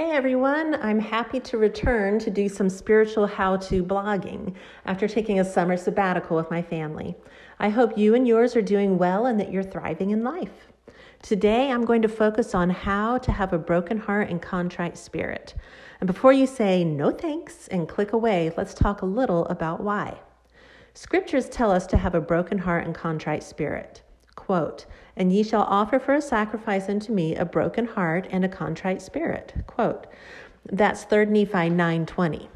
Hey everyone, I'm happy to return to do some spiritual how to blogging after taking a summer sabbatical with my family. I hope you and yours are doing well and that you're thriving in life. Today I'm going to focus on how to have a broken heart and contrite spirit. And before you say no thanks and click away, let's talk a little about why. Scriptures tell us to have a broken heart and contrite spirit. Quote, and ye shall offer for a sacrifice unto me a broken heart and a contrite spirit. Quote, that's 3 Nephi 9:20.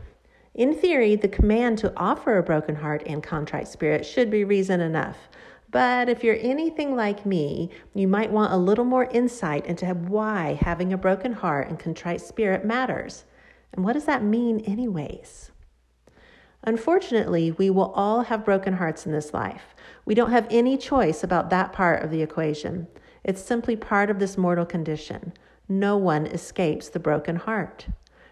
In theory, the command to offer a broken heart and contrite spirit should be reason enough. But if you're anything like me, you might want a little more insight into why having a broken heart and contrite spirit matters. And what does that mean, anyways? Unfortunately, we will all have broken hearts in this life. We don't have any choice about that part of the equation. It's simply part of this mortal condition. No one escapes the broken heart.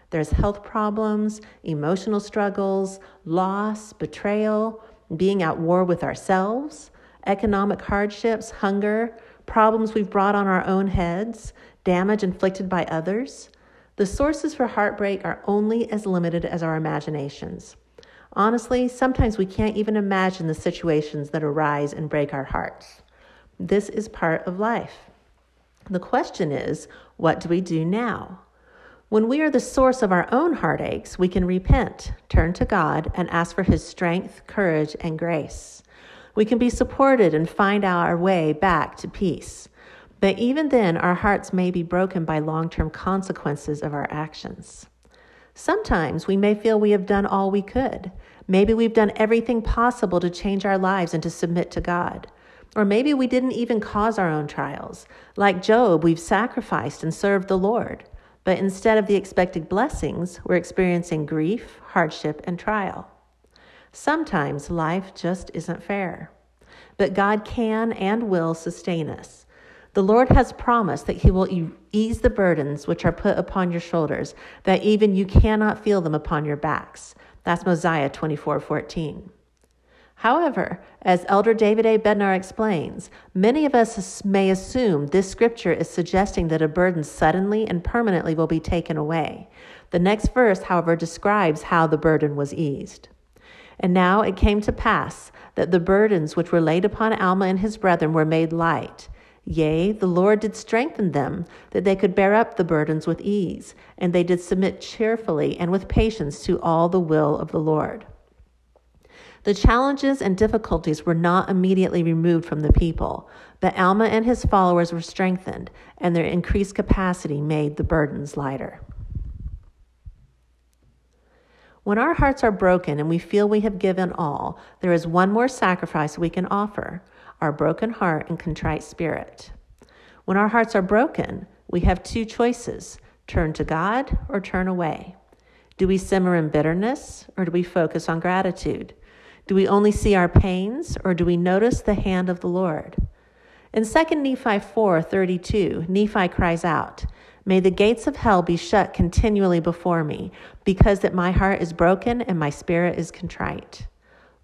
There's health problems, emotional struggles, loss, betrayal, being at war with ourselves, economic hardships, hunger, problems we've brought on our own heads, damage inflicted by others. The sources for heartbreak are only as limited as our imaginations. Honestly, sometimes we can't even imagine the situations that arise and break our hearts. This is part of life. The question is, what do we do now? When we are the source of our own heartaches, we can repent, turn to God, and ask for His strength, courage, and grace. We can be supported and find our way back to peace. But even then, our hearts may be broken by long term consequences of our actions. Sometimes we may feel we have done all we could. Maybe we've done everything possible to change our lives and to submit to God. Or maybe we didn't even cause our own trials. Like Job, we've sacrificed and served the Lord. But instead of the expected blessings, we're experiencing grief, hardship, and trial. Sometimes life just isn't fair. But God can and will sustain us. The Lord has promised that He will ease the burdens which are put upon your shoulders, that even you cannot feel them upon your backs. That's Mosiah 24 14. However, as Elder David A. Bednar explains, many of us may assume this scripture is suggesting that a burden suddenly and permanently will be taken away. The next verse, however, describes how the burden was eased. And now it came to pass that the burdens which were laid upon Alma and his brethren were made light, Yea, the Lord did strengthen them, that they could bear up the burdens with ease, and they did submit cheerfully and with patience to all the will of the Lord. The challenges and difficulties were not immediately removed from the people, but Alma and his followers were strengthened, and their increased capacity made the burdens lighter. When our hearts are broken and we feel we have given all, there is one more sacrifice we can offer our broken heart and contrite spirit. When our hearts are broken, we have two choices turn to God or turn away. Do we simmer in bitterness or do we focus on gratitude? Do we only see our pains or do we notice the hand of the Lord? In 2 Nephi 4:32, Nephi cries out, "May the gates of hell be shut continually before me, because that my heart is broken and my spirit is contrite."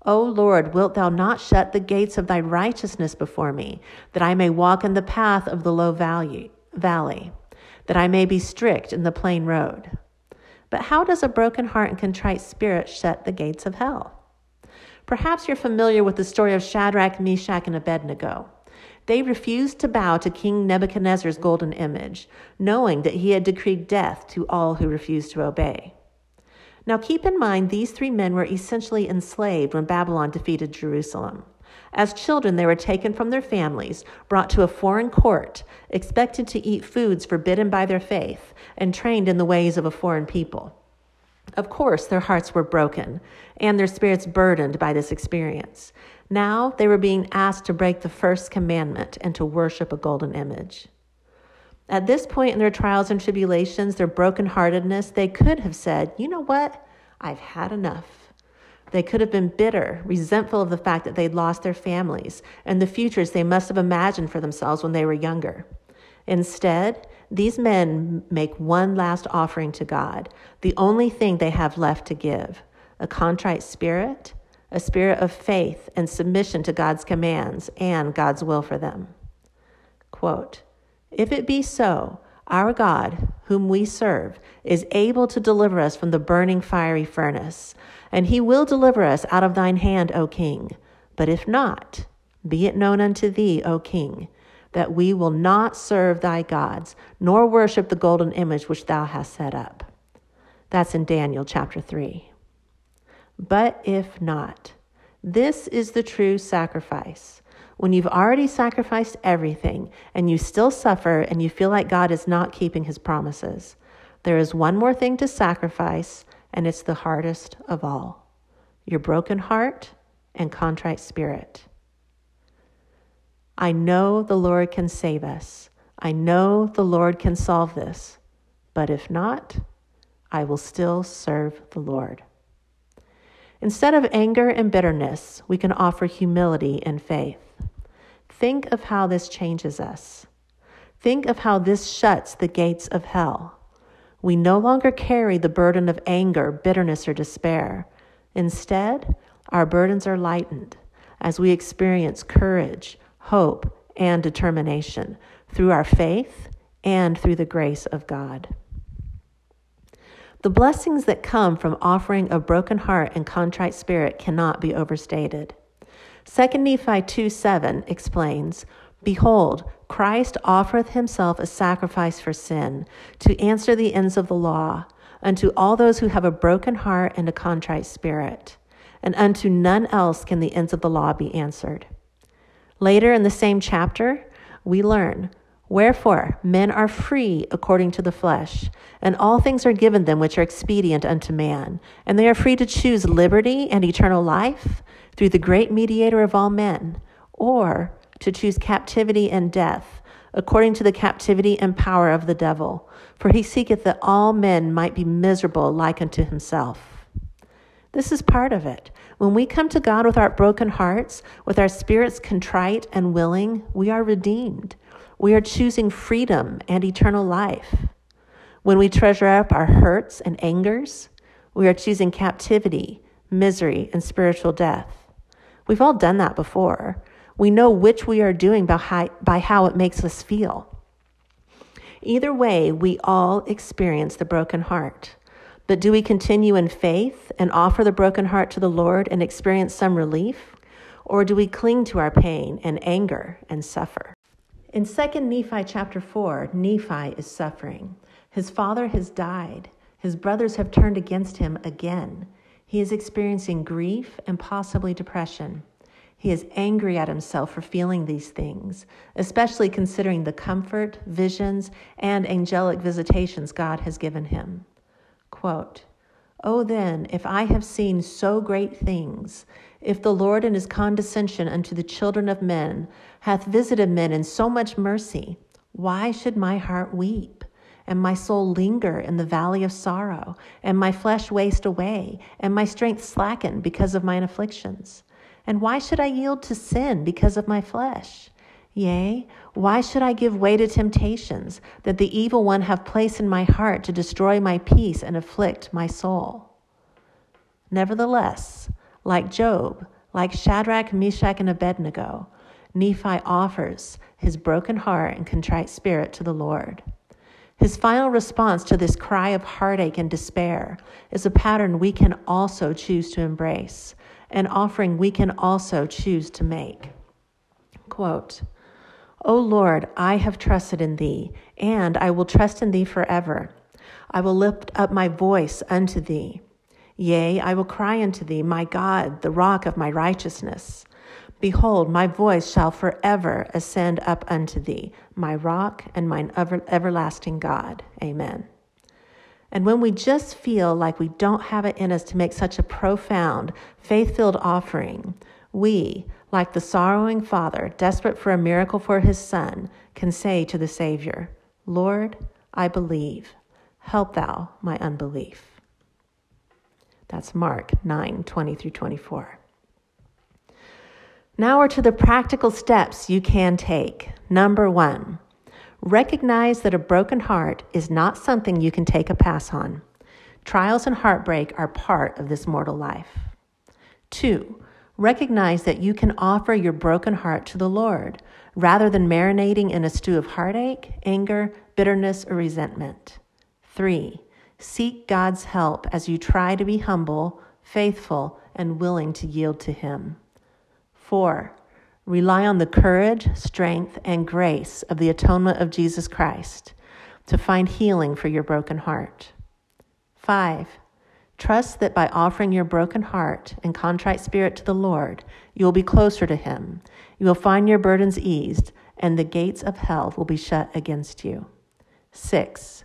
O Lord, wilt thou not shut the gates of thy righteousness before me, that I may walk in the path of the low valley, valley, that I may be strict in the plain road? But how does a broken heart and contrite spirit shut the gates of hell? Perhaps you're familiar with the story of Shadrach, Meshach, and Abednego. They refused to bow to King Nebuchadnezzar's golden image, knowing that he had decreed death to all who refused to obey. Now keep in mind, these three men were essentially enslaved when Babylon defeated Jerusalem. As children, they were taken from their families, brought to a foreign court, expected to eat foods forbidden by their faith, and trained in the ways of a foreign people. Of course, their hearts were broken and their spirits burdened by this experience. Now they were being asked to break the first commandment and to worship a golden image. At this point in their trials and tribulations, their brokenheartedness, they could have said, You know what? I've had enough. They could have been bitter, resentful of the fact that they'd lost their families and the futures they must have imagined for themselves when they were younger. Instead, these men make one last offering to God, the only thing they have left to give a contrite spirit, a spirit of faith and submission to God's commands and God's will for them. Quote, if it be so, Our God, whom we serve, is able to deliver us from the burning fiery furnace, and he will deliver us out of thine hand, O king. But if not, be it known unto thee, O king, that we will not serve thy gods, nor worship the golden image which thou hast set up. That's in Daniel chapter 3. But if not, this is the true sacrifice. When you've already sacrificed everything and you still suffer and you feel like God is not keeping his promises, there is one more thing to sacrifice, and it's the hardest of all your broken heart and contrite spirit. I know the Lord can save us. I know the Lord can solve this. But if not, I will still serve the Lord. Instead of anger and bitterness, we can offer humility and faith. Think of how this changes us. Think of how this shuts the gates of hell. We no longer carry the burden of anger, bitterness, or despair. Instead, our burdens are lightened as we experience courage, hope, and determination through our faith and through the grace of God. The blessings that come from offering a broken heart and contrite spirit cannot be overstated. 2 Nephi 2 7 explains Behold, Christ offereth himself a sacrifice for sin, to answer the ends of the law, unto all those who have a broken heart and a contrite spirit. And unto none else can the ends of the law be answered. Later in the same chapter, we learn Wherefore, men are free according to the flesh, and all things are given them which are expedient unto man, and they are free to choose liberty and eternal life through the great mediator of all men, or to choose captivity and death according to the captivity and power of the devil. For he seeketh that all men might be miserable like unto himself. This is part of it. When we come to God with our broken hearts, with our spirits contrite and willing, we are redeemed. We are choosing freedom and eternal life. When we treasure up our hurts and angers, we are choosing captivity, misery, and spiritual death. We've all done that before. We know which we are doing by how, it makes us feel. Either way, we all experience the broken heart. But do we continue in faith and offer the broken heart to the Lord and experience some relief? Or do we cling to our pain and anger and suffer? In 2 Nephi chapter 4, Nephi is suffering. His father has died. His brothers have turned against him again. He is experiencing grief and possibly depression. He is angry at himself for feeling these things, especially considering the comfort, visions, and angelic visitations God has given him. Quote, Oh, then, if I have seen so great things, if the Lord in his condescension unto the children of men hath visited men in so much mercy, why should my heart weep, and my soul linger in the valley of sorrow, and my flesh waste away, and my strength slacken because of mine afflictions? And why should I yield to sin because of my flesh? Yea, why should I give way to temptations that the evil one have placed in my heart to destroy my peace and afflict my soul? Nevertheless, like Job, like Shadrach, Meshach, and Abednego, Nephi offers his broken heart and contrite spirit to the Lord. His final response to this cry of heartache and despair is a pattern we can also choose to embrace, an offering we can also choose to make. Quote, O Lord, I have trusted in thee, and I will trust in thee forever. I will lift up my voice unto thee. Yea, I will cry unto thee, my God, the rock of my righteousness. Behold, my voice shall forever ascend up unto thee, my rock and mine ever- everlasting God. Amen. And when we just feel like we don't have it in us to make such a profound, faith filled offering, we, like the sorrowing father, desperate for a miracle for his son, can say to the Savior, Lord, I believe. Help thou my unbelief. That's Mark 9 20 through 24. Now we're to the practical steps you can take. Number one, recognize that a broken heart is not something you can take a pass on. Trials and heartbreak are part of this mortal life. Two, Recognize that you can offer your broken heart to the Lord rather than marinating in a stew of heartache, anger, bitterness, or resentment. Three, seek God's help as you try to be humble, faithful, and willing to yield to Him. Four, rely on the courage, strength, and grace of the atonement of Jesus Christ to find healing for your broken heart. Five, trust that by offering your broken heart and contrite spirit to the Lord, you will be closer to Him. You will find your burdens eased, and the gates of hell will be shut against you. Six,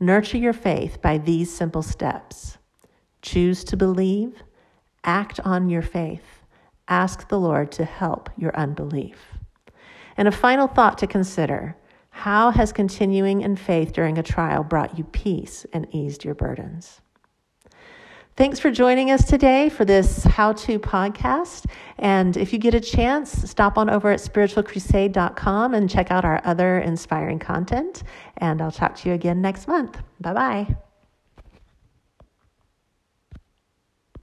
nurture your faith by these simple steps choose to believe, act on your faith, ask the Lord to help your unbelief. And a final thought to consider how has continuing in faith during a trial brought you peace and eased your burdens? Thanks for joining us today for this how to podcast. And if you get a chance, stop on over at spiritualcrusade.com and check out our other inspiring content. And I'll talk to you again next month. Bye bye.